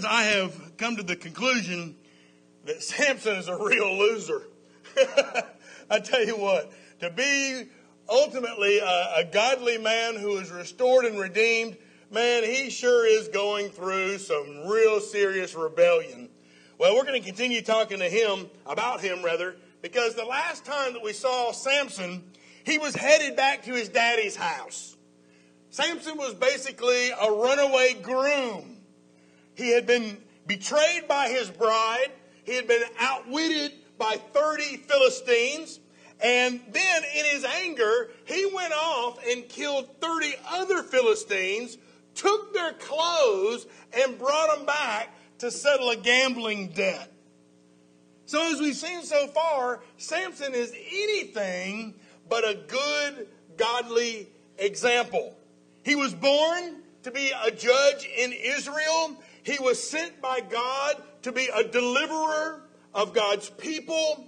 friends, I have come to the conclusion that Samson is a real loser. I tell you what, to be ultimately a, a, godly man who is restored and redeemed, man, he sure is going through some real serious rebellion. Well, we're going to continue talking to him, about him rather, because the last time that we saw Samson, he was headed back to his daddy's house. Samson was basically a runaway groom. He had been betrayed by his bride. He had been outwitted by 30 Philistines. And then in his anger, he went off and killed 30 other Philistines, took their clothes, and brought them back to settle a gambling debt. So, as we've seen so far, Samson is anything but a good, godly example. He was born to be a judge in Israel. He was sent by God to be a deliverer of God's people.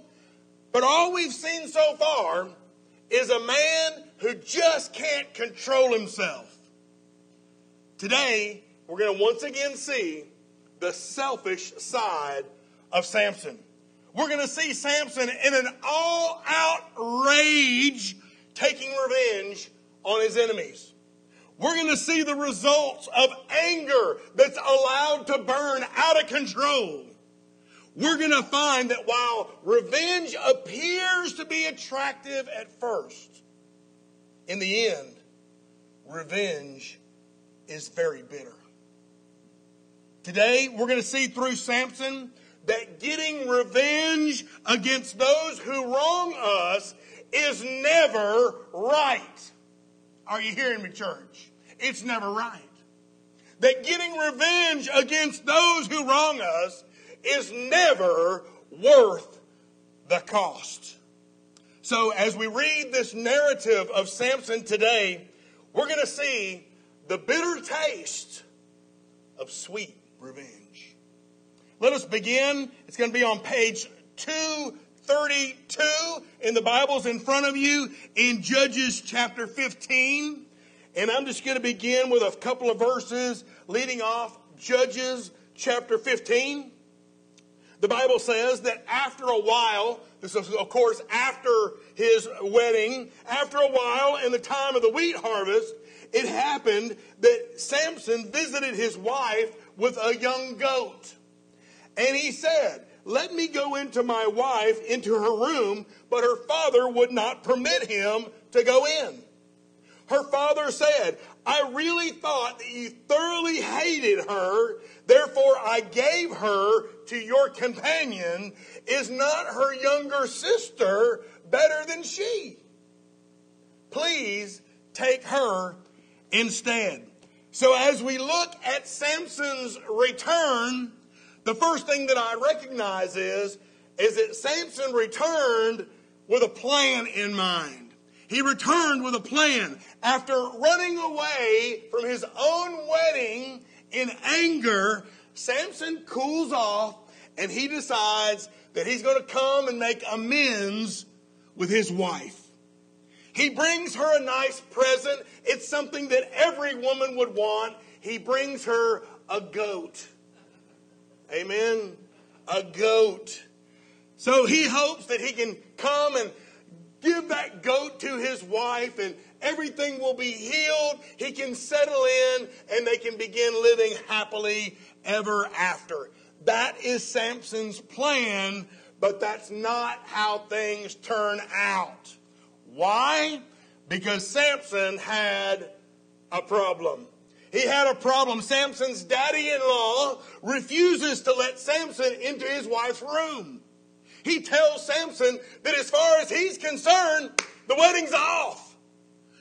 But all we've seen so far is a man who just can't control himself. Today, we're going to once again see the selfish side of Samson. We're going to see Samson in an all out rage taking revenge on his enemies. We're going to see the results of anger that's allowed to burn out of control. We're going to find that while revenge appears to be attractive at first, in the end, revenge is very bitter. Today, we're going to see through Samson that getting revenge against those who wrong us is never right. Are you hearing me, church? It's never right. That getting revenge against those who wrong us is never worth the cost. So, as we read this narrative of Samson today, we're going to see the bitter taste of sweet revenge. Let us begin. It's going to be on page 232 in the Bibles in front of you in Judges chapter 15. And I'm just going to begin with a couple of verses leading off Judges chapter 15. The Bible says that after a while, this is of course after his wedding, after a while in the time of the wheat harvest, it happened that Samson visited his wife with a young goat. And he said, Let me go into my wife into her room, but her father would not permit him to go in. Her father said, I really thought that you thoroughly hated her, therefore I gave her to your companion. Is not her younger sister better than she? Please take her instead. So as we look at Samson's return, the first thing that I recognize is, is that Samson returned with a plan in mind. He returned with a plan. After running away from his own wedding in anger, Samson cools off and he decides that he's going to come and make amends with his wife. He brings her a nice present. It's something that every woman would want. He brings her a goat. Amen. A goat. So he hopes that he can come and give that goat to his wife and everything will be healed. He can settle in and they can begin living happily ever after. That is Samson's plan, but that's not how things turn out. Why? Because Samson had a problem. He had a problem. Samson's daddy in law refuses to let Samson into his wife's room. He tells Samson that as far as he's concerned, the wedding's off.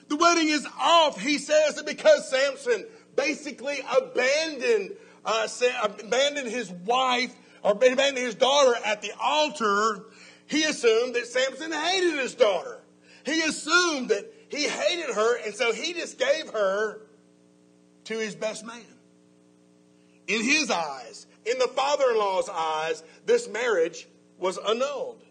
The wedding is off. He says that because Samson basically abandoned, uh, abandoned his wife or abandoned his daughter at the altar, he assumed that Samson hated his daughter. He assumed that he hated her, and so he just gave her to his best man. In his eyes, in the father in law's eyes, this marriage was annulled.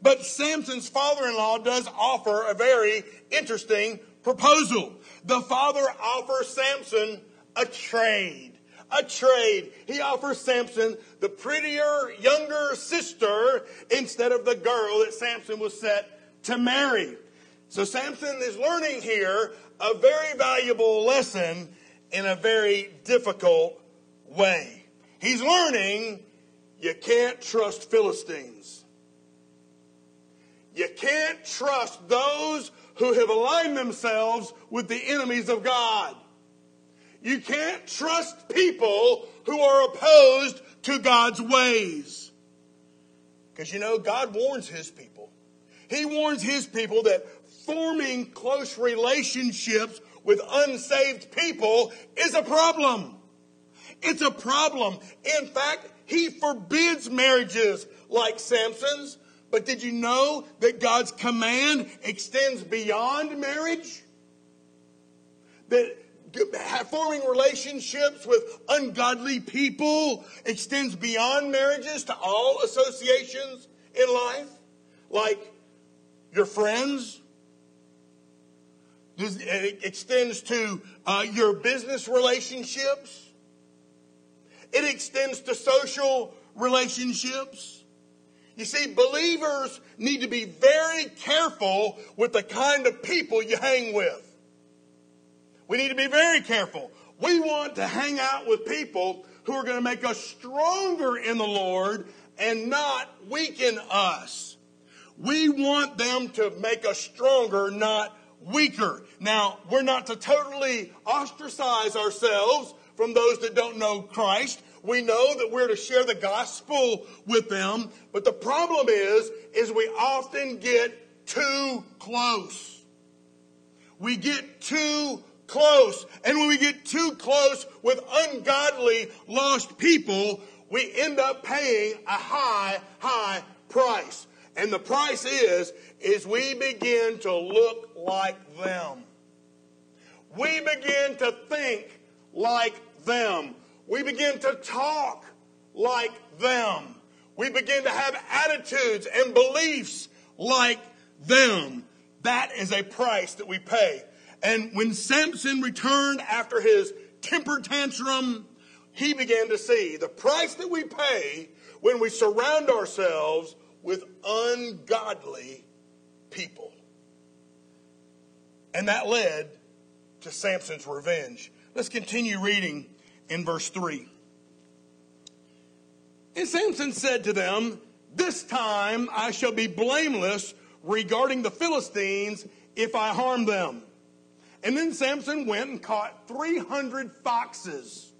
But Samson's father in law does offer a very interesting proposal. The father offers Samson a trade, a trade. He offers Samson the prettier, younger sister instead of the girl that Samson was set to marry. So Samson is learning here a very valuable lesson in a very difficult way. He's learning you can't trust Philistines. You can't trust those who have aligned themselves with the enemies of God. You can't trust people who are opposed to God's ways. Because you know, God warns his people. He warns his people that forming close relationships with unsaved people is a problem. It's a problem. In fact, he forbids marriages like Samson's. But did you know that God's command extends beyond marriage? That forming relationships with ungodly people extends beyond marriages to all associations in life, like your friends, it extends to uh, your business relationships. It extends to social relationships. You see, believers need to be very careful with the kind of people you hang with. We need to be very careful. We want to hang out with people who are going to make us stronger in the Lord and not weaken us. We want them to make us stronger, not weaker. Now, we're not to totally ostracize ourselves from those that don't know Christ. We know that we're to share the gospel with them, but the problem is, is we often get too close. We get too close. And when we get too close with ungodly, lost people, we end up paying a high, high price. And the price is, is we begin to look like them. We begin to think like them. We begin to talk like them. We begin to have attitudes and beliefs like them. That is a price that we pay. And when Samson returned after his temper tantrum, he began to see the price that we pay when we surround ourselves with ungodly people. And that led to Samson's revenge. Let's continue reading in verse 3. And Samson said to them, This time I shall be blameless regarding the Philistines if I harm them. And then Samson went and caught 300 foxes.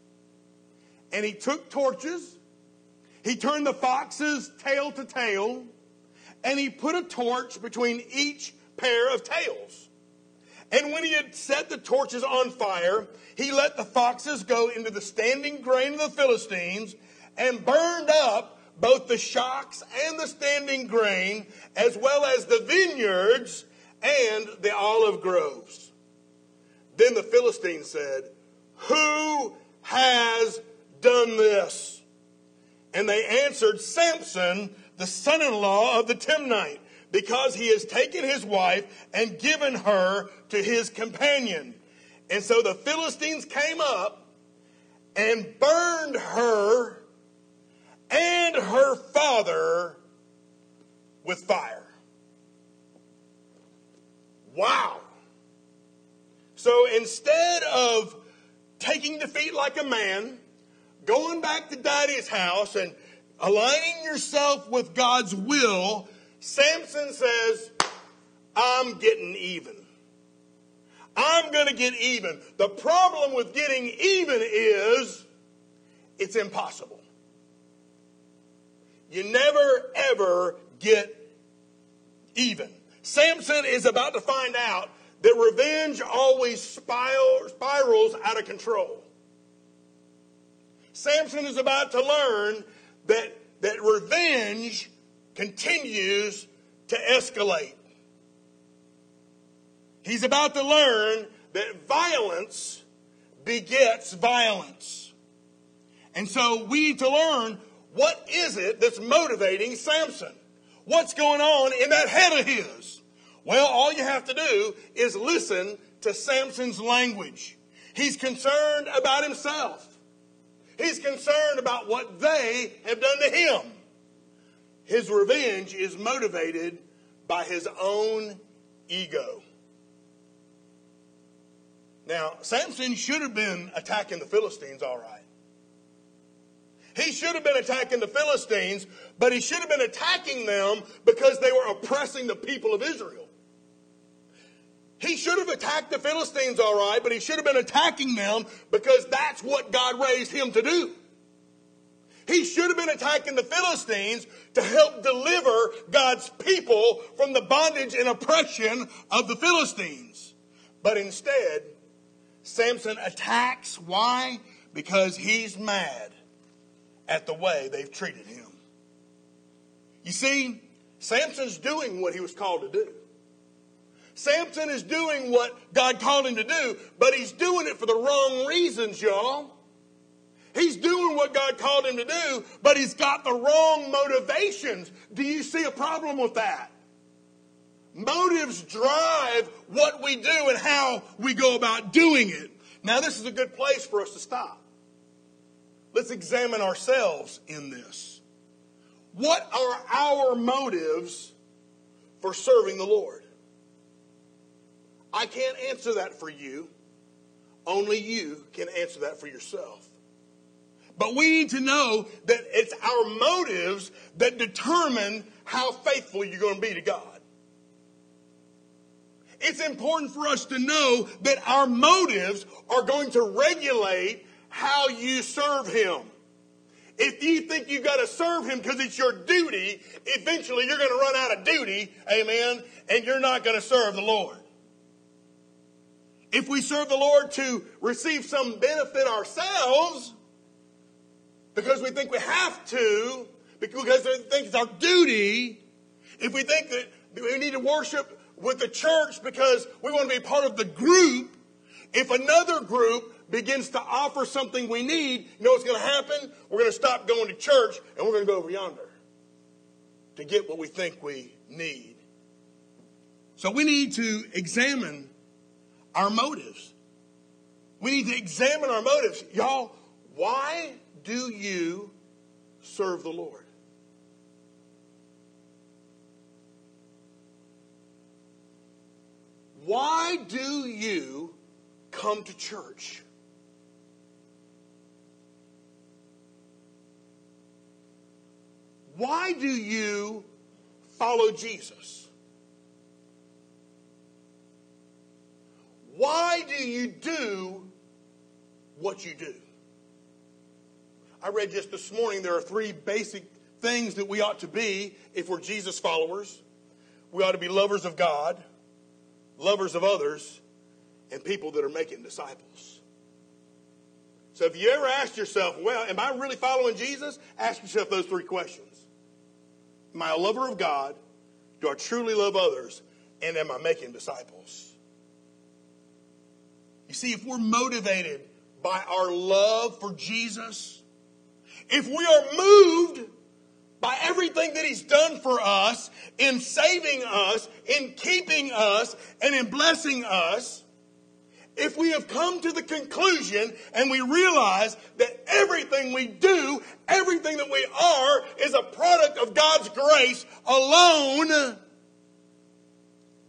And he took torches he turned the foxes tail to tail, and he put a torch between each pair of tails. And when he had set the torches on fire, he let the foxes go into the standing grain of the Philistines and burned up both the shocks and the standing grain, as well as the vineyards and the olive groves. Then the Philistines said, Who has done this? And they answered, Samson, the son in law of the Timnite, because he has taken his wife and given her to his companion. And so the Philistines came up and burned her and her father with fire. Wow. So instead of taking defeat like a man, going back to daddy's house and aligning yourself with God's will, Samson says, I'm getting even. I'm going to get even. The problem with getting even is it's impossible. You never ever get even. Samson is about to find out that revenge always spirals out of control. Samson is about to learn that, that revenge continues to escalate. He's about to learn that violence begets violence. And so we need to learn what is it that's motivating Samson? What's going on in that head of his? Well, all you have to do is listen to Samson's language. He's concerned about himself. He's concerned about what they have done to him. His revenge is motivated by his own ego. Now, Samson should have been attacking the Philistines all right. He should have been attacking the Philistines, but he should have been attacking them because they were oppressing the people of Israel. He should have attacked the Philistines all right, but he should have been attacking them because that's what God raised him to do. He should have been attacking the Philistines to help deliver God's people from the bondage and oppression of the Philistines. But instead, Samson attacks. Why? Because he's mad at the way they've treated him. You see, Samson's doing what he was called to do. Samson is doing what God called him to do, but he's doing it for the wrong reasons, y'all. He's doing what God called him to do, but he's got the wrong motivations. Do you see a problem with that? Motives drive what we do and how we go about doing it. Now, this is a good place for us to stop. Let's examine ourselves in this. What are our motives for serving the Lord? I can't answer that for you. Only you can answer that for yourself. But we need to know that it's our motives that determine how faithful you're going to be to God. It's important for us to know that our motives are going to regulate how you serve Him. If you think you've got to serve Him because it's your duty, eventually you're going to run out of duty, amen, and you're not going to serve the Lord. If we serve the Lord to receive some benefit ourselves, because we think we have to, because we think it's our duty, if we think that we need to worship with the church because we want to be part of the group, if another group begins to offer something we need, you know what's going to happen? We're going to stop going to church and we're going to go over yonder to get what we think we need. So we need to examine our motives. We need to examine our motives. Y'all, why do you serve the Lord? Why do you come to church? Why do you follow Jesus? Why do you do what you do? I read just this morning there are three basic things that we ought to be if we're Jesus followers. We ought to be lovers of God, lovers of others, and people that are making disciples. So if you ever ask yourself, well, am I really following Jesus? Ask yourself those three questions. Am I a lover of God? Do I truly love others? And am I making disciples? You see, if we're motivated by our love for Jesus, if we are moved by everything that He's done for us in saving us, in keeping us, and in blessing us, if we have come to the conclusion and we realize that everything we do, everything that we are, is a product of God's grace alone,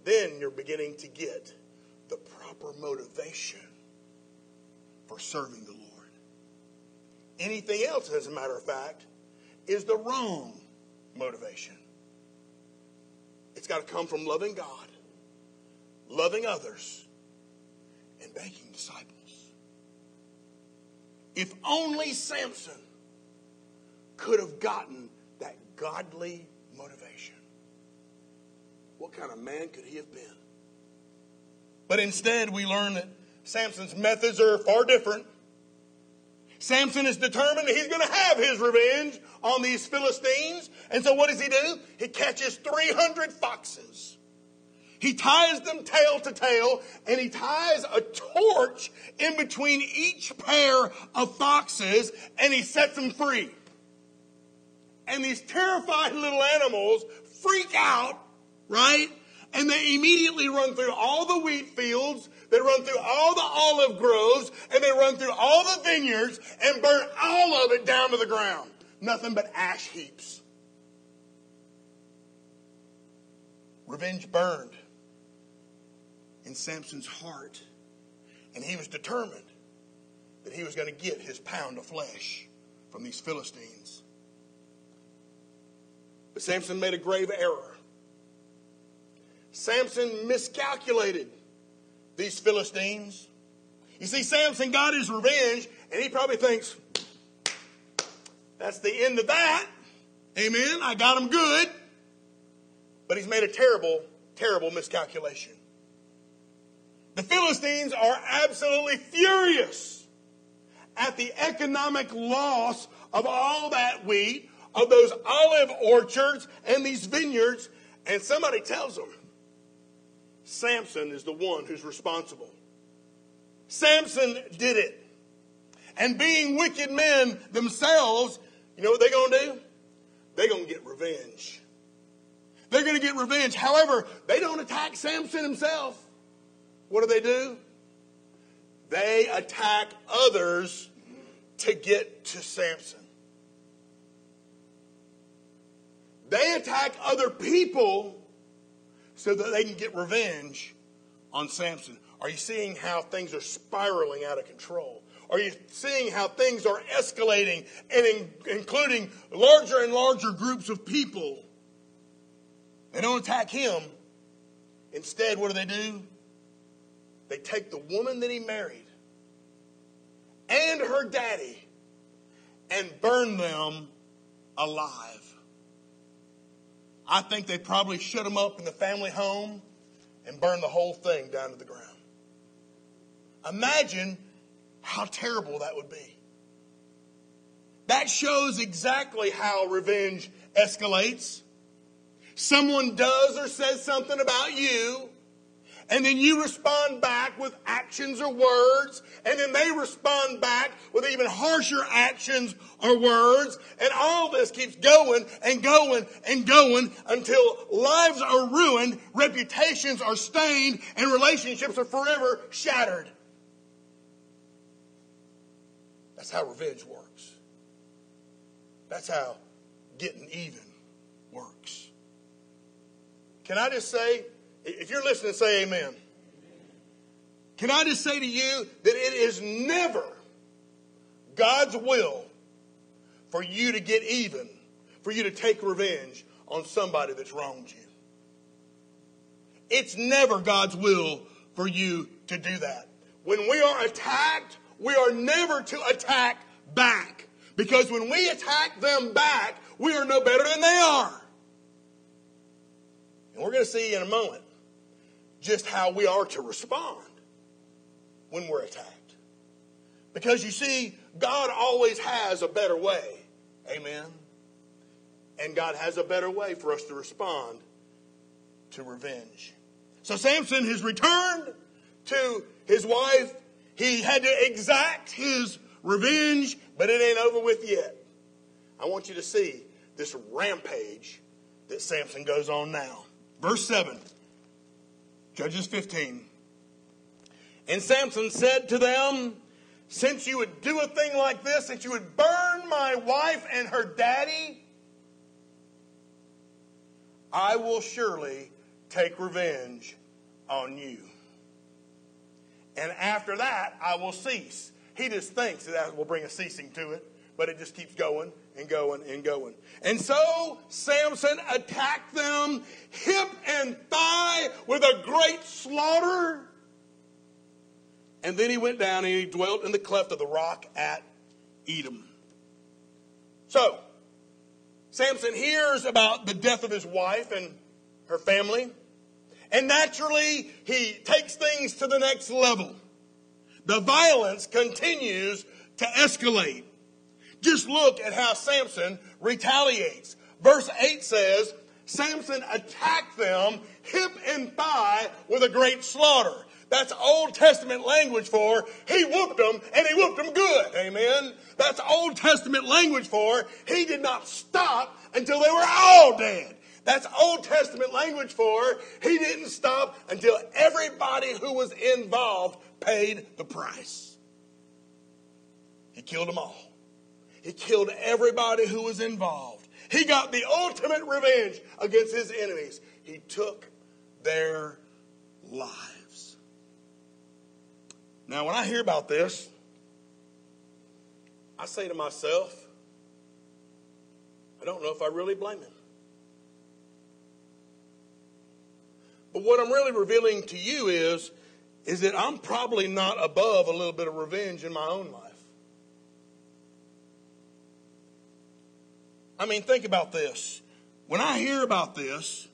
then you're beginning to get proper motivation for serving the Lord. Anything else, as a matter of fact, is the wrong motivation. It's got to come from loving God, loving others, and making disciples. If only Samson could have gotten that godly motivation, what kind of man could he have been? But instead, we learn that Samson's methods are far different. Samson is determined that he's going to have his revenge on these Philistines. And so what does he do? He catches 300 foxes. He ties them tail to tail and he ties a torch in between each pair of foxes and he sets them free. And these terrified little animals freak out, right? And they immediately run through all the wheat fields, They run through all the olive groves and they run through all the vineyards and burn all of it down to the ground. Nothing but ash heaps. Revenge burned in Samson's heart. And he was determined that he was going to get his pound of flesh from these Philistines. But Samson made a grave error. Samson miscalculated these Philistines. You see, Samson got his revenge, and he probably thinks, that's the end of that. Amen. I got him good. But he's made a terrible, terrible miscalculation. The Philistines are absolutely furious at the economic loss of all that wheat, of those olive orchards and these vineyards. And somebody tells them, Samson is the one who's responsible. Samson did it. And being wicked men themselves, you know what they're going to do? They're going to get revenge. They're going to get revenge. However, they don't attack Samson himself. What do they do? They attack others to get to Samson. They attack other people so that they can get revenge on Samson. Are you seeing how things are spiraling out of control? Are you seeing how things are escalating and in, including larger and larger groups of people? They don't attack him. Instead, what do they do? They take the woman that he married and her daddy and burn them alive. I think they probably shut them up in the family home and burn the whole thing down to the ground. Imagine how terrible that would be. That shows exactly how revenge escalates. Someone does or says something about you, and then you respond back with actions or words, and then they respond back with even harsher actions or words, and all this keeps going and going and going until lives are ruined, reputations are stained, and relationships are forever shattered. That's how revenge works. That's how getting even works. Can I just say, if you're listening, say amen. Can I just say to you that it is never God's will for you to get even, for you to take revenge on somebody that's wronged you. It's never God's will for you to do that. When we are attacked, we are never to attack back. Because when we attack them back, we are no better than they are. And we're going to see in a moment just how we are to respond when we're attacked. Because you see, God always has a better way. Amen. And God has a better way for us to respond to revenge. So Samson has returned to his wife. He had to exact his revenge, but it ain't over with yet. I want you to see this rampage that Samson goes on now. Verse 7. Judges 15. And Samson said to them, Since you would do a thing like this, that you would burn my wife and her daddy, I will surely take revenge on you. And after that, I will cease. He just thinks that, that will bring a ceasing to it, but it just keeps going and going and going. And so Samson attacked them hip and thigh with a great slaughter. And then he went down and he dwelt in the cleft of the rock at Etam. So, Samson hears about the death of his wife and her family. And naturally, he takes things to the next level. The violence continues to escalate. Just look at how Samson retaliates. Verse 8 says, Samson attacked them hip and thigh with a great slaughter. That's Old Testament language for he whooped them and he whooped them good. Amen. That's Old Testament language for he did not stop until they were all dead. That's Old Testament language for he didn't stop until everybody who was involved paid the price. He killed them all. He killed everybody who was involved. He got the ultimate revenge against his enemies. He took their lives. Now, when I hear about this, I say to myself, I don't know if I really blame him. But what I'm really revealing to you is, is that I'm probably not above a little bit of revenge in my own life. I mean, think about this. When I hear about this,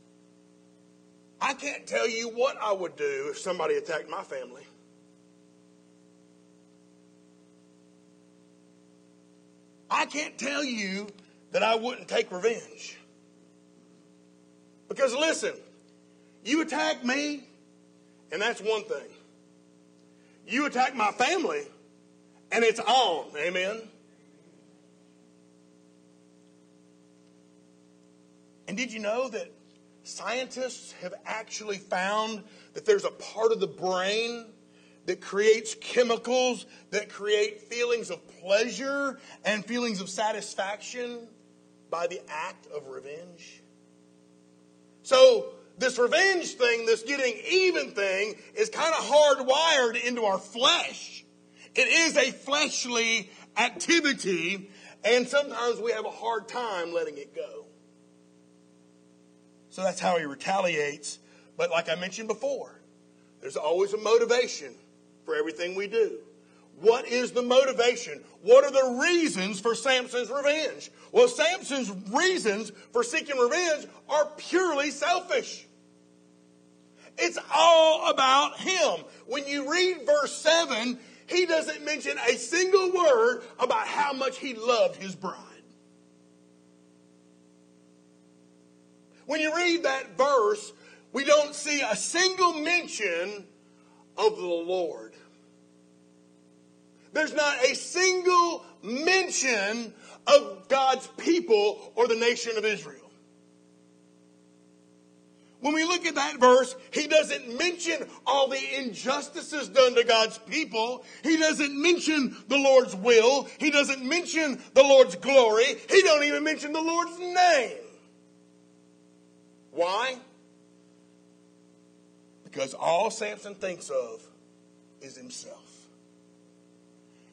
I can't tell you what I would do if somebody attacked my family. I can't tell you that I wouldn't take revenge. Because listen, you attack me, and that's one thing. You attack my family, and it's on. Amen. And did you know that scientists have actually found that there's a part of the brain that creates chemicals that create feelings of pleasure and feelings of satisfaction by the act of revenge? So, this revenge thing, this getting even thing, is kind of hardwired into our flesh. It is a fleshly activity, and sometimes we have a hard time letting it go. So that's how he retaliates. But like I mentioned before, there's always a motivation for everything we do. What is the motivation? What are the reasons for Samson's revenge? Well, Samson's reasons for seeking revenge are purely selfish. It's all about him. When you read verse 7, he doesn't mention a single word about how much he loved his bride. When you read that verse, we don't see a single mention of the Lord. There's not a single mention of God's people or the nation of Israel. When we look at that verse, he doesn't mention all the injustices done to God's people. He doesn't mention the Lord's will. He doesn't mention the Lord's glory. He don't even mention the Lord's name. Why? Because all Samson thinks of is himself.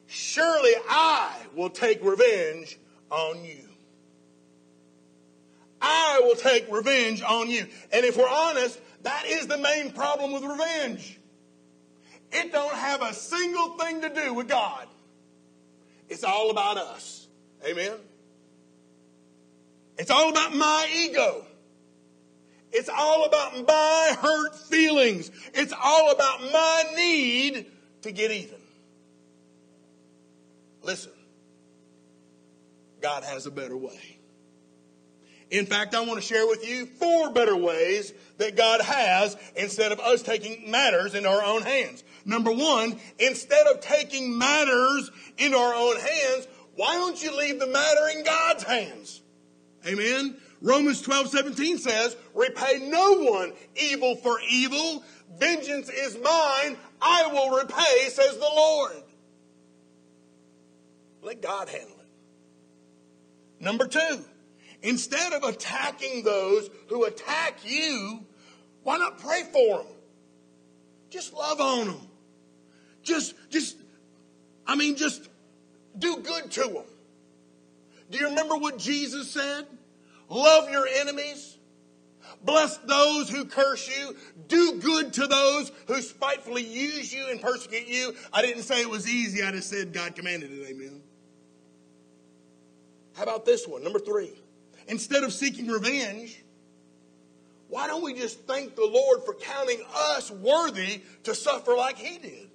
Surely I will take revenge on you. I will take revenge on you. And if we're honest, that is the main problem with revenge. It don't have a single thing to do with God. It's all about us. Amen. It's all about my ego. It's all about my hurt feelings. It's all about my need to get even. Listen, God has a better way. In fact, I want to share with you four better ways that God has instead of us taking matters into our own hands. Number one, instead of taking matters into our own hands, why don't you leave the matter in God's hands? Amen. Romans 12, 17 says, repay no one evil for evil. Vengeance is mine. I will repay, says the Lord. Let God handle it. Number two, instead of attacking those who attack you, why not pray for them? Just love on them. Just, just, I mean, just do good to them. Do you remember what Jesus said? Love your enemies. Bless those who curse you. Do good to those who spitefully use you and persecute you. I didn't say it was easy. I just said God commanded it. Amen. How about this one? Number three. Instead of seeking revenge, why don't we just thank the Lord for counting us worthy to suffer like he did?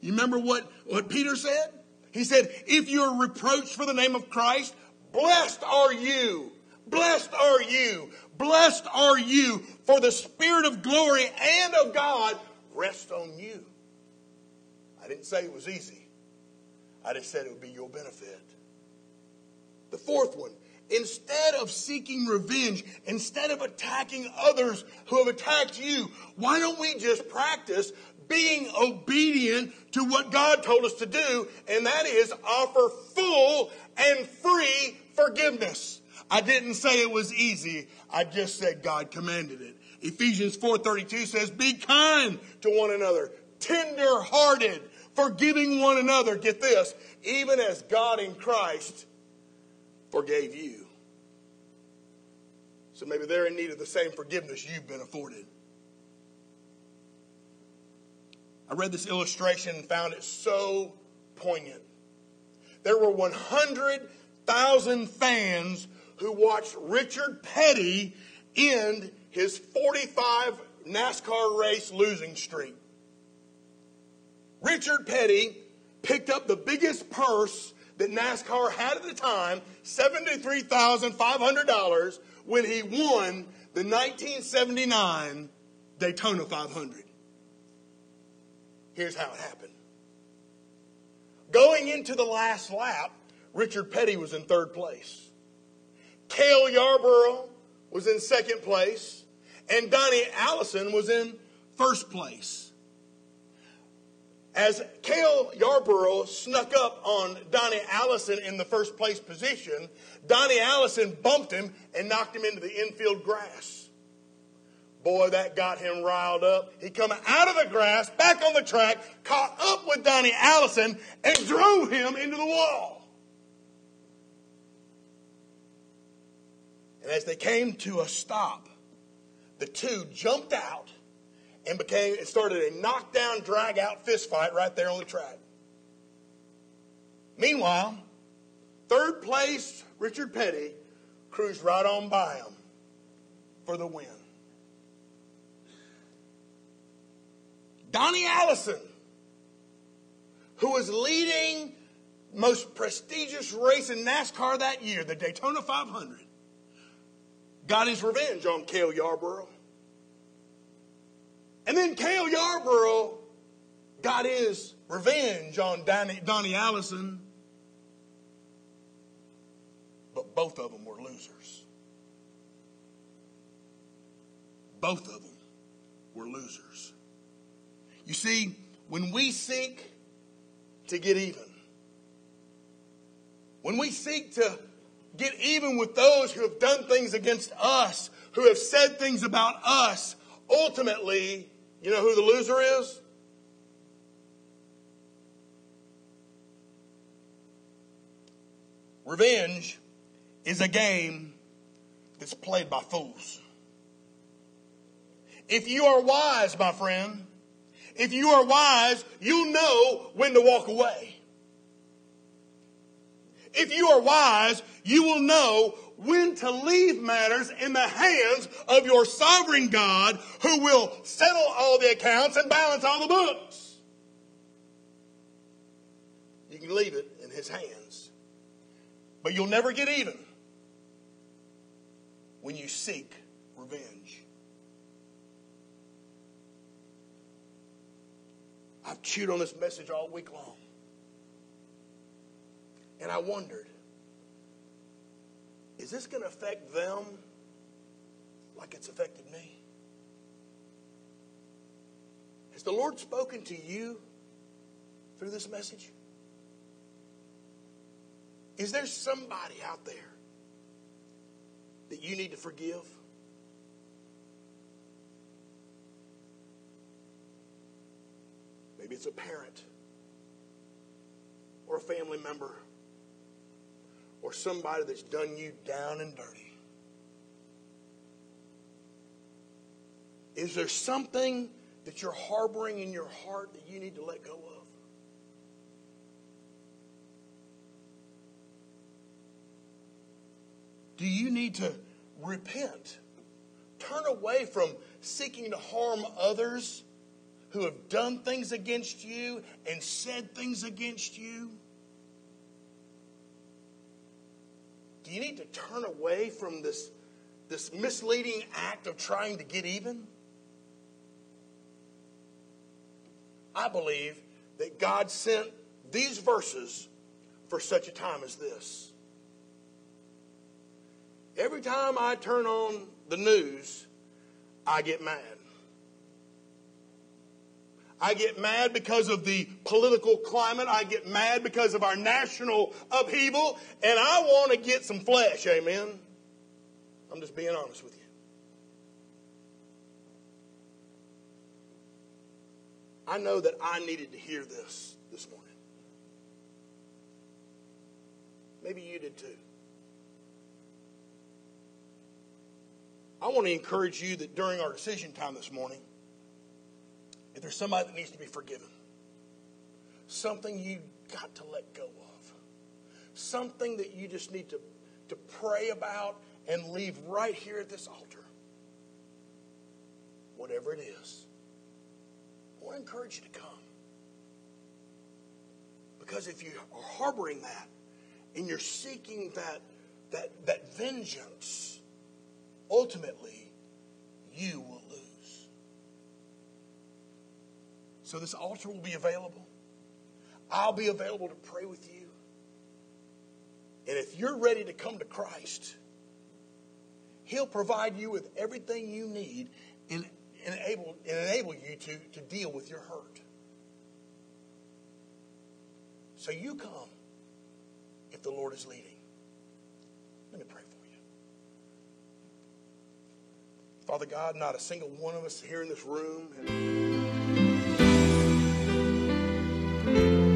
You remember what, what Peter said? He said, If you're reproached for the name of Christ, blessed are you. Blessed are you. Blessed are you, for the Spirit of glory and of God rest on you. I didn't say it was easy. I just said it would be your benefit. The fourth one, instead of seeking revenge, instead of attacking others who have attacked you, why don't we just practice being obedient to what God told us to do, and that is offer full and free forgiveness. I didn't say it was easy. I just said God commanded it. Ephesians 4:32 says, "Be kind to one another, tender-hearted, forgiving one another." Get this, even as God in Christ forgave you. So maybe they're in need of the same forgiveness you've been afforded. I read this illustration and found it so poignant. There were 100,000 fans who watched Richard Petty end his 45 NASCAR race losing streak. Richard Petty picked up the biggest purse that NASCAR had at the time, $73,500, when he won the 1979 Daytona 500. Here's how it happened. Going into the last lap, Richard Petty was in third place. Cale Yarborough was in second place, and Donnie Allison was in first place. As Cale Yarborough snuck up on Donnie Allison in the first place position, Donnie Allison bumped him and knocked him into the infield grass. Boy, that got him riled up. He come out of the grass, back on the track, caught up with Donnie Allison, and drove him into the wall. And as they came to a stop, the two jumped out and became it started a knockdown, drag out fist fight right there on the track. Meanwhile, third place Richard Petty cruised right on by him for the win. Donnie Allison, who was leading most prestigious race in NASCAR that year, the Daytona 500, got his revenge on Cale Yarborough. And then Cale Yarborough got his revenge on Donnie, Donnie Allison. But both of them were losers. Both of them were losers. You see, when we seek to get even, when we seek to get even with those who have done things against us, who have said things about us, ultimately, you know who the loser is? Revenge is a game that's played by fools. If you are wise, my friend, if you are wise, you know when to walk away. If you are wise, you will know when to leave matters in the hands of your sovereign God who will settle all the accounts and balance all the books. You can leave it in his hands. But you'll never get even when you seek revenge. I've chewed on this message all week long. And I wondered, is this going to affect them like it's affected me? Has the Lord spoken to you through this message? Is there somebody out there that you need to forgive? Maybe it's a parent or a family member or somebody that's done you down and dirty. Is there something that you're harboring in your heart that you need to let go of? Do you need to repent? Turn away from seeking to harm others who have done things against you and said things against you? Do you need to turn away from this, this misleading act of trying to get even? I believe that God sent these verses for such a time as this. Every time I turn on the news, I get mad. I get mad because of the political climate. I get mad because of our national upheaval. And I want to get some flesh. Amen. I'm just being honest with you. I know that I needed to hear this this morning. Maybe you did too. I want to encourage you that during our decision time this morning, if there's somebody that needs to be forgiven, something you got to let go of, something that you just need to, to pray about and leave right here at this altar, whatever it is, I want to encourage you to come. Because if you are harboring that and you're seeking that, that, that vengeance, ultimately, you will So this altar will be available. I'll be available to pray with you. And if you're ready to come to Christ, He'll provide you with everything you need and, enable, and enable you to, to deal with your hurt. So you come if the Lord is leading. Let me pray for you. Father God, not a single one of us here in this room. Thank you.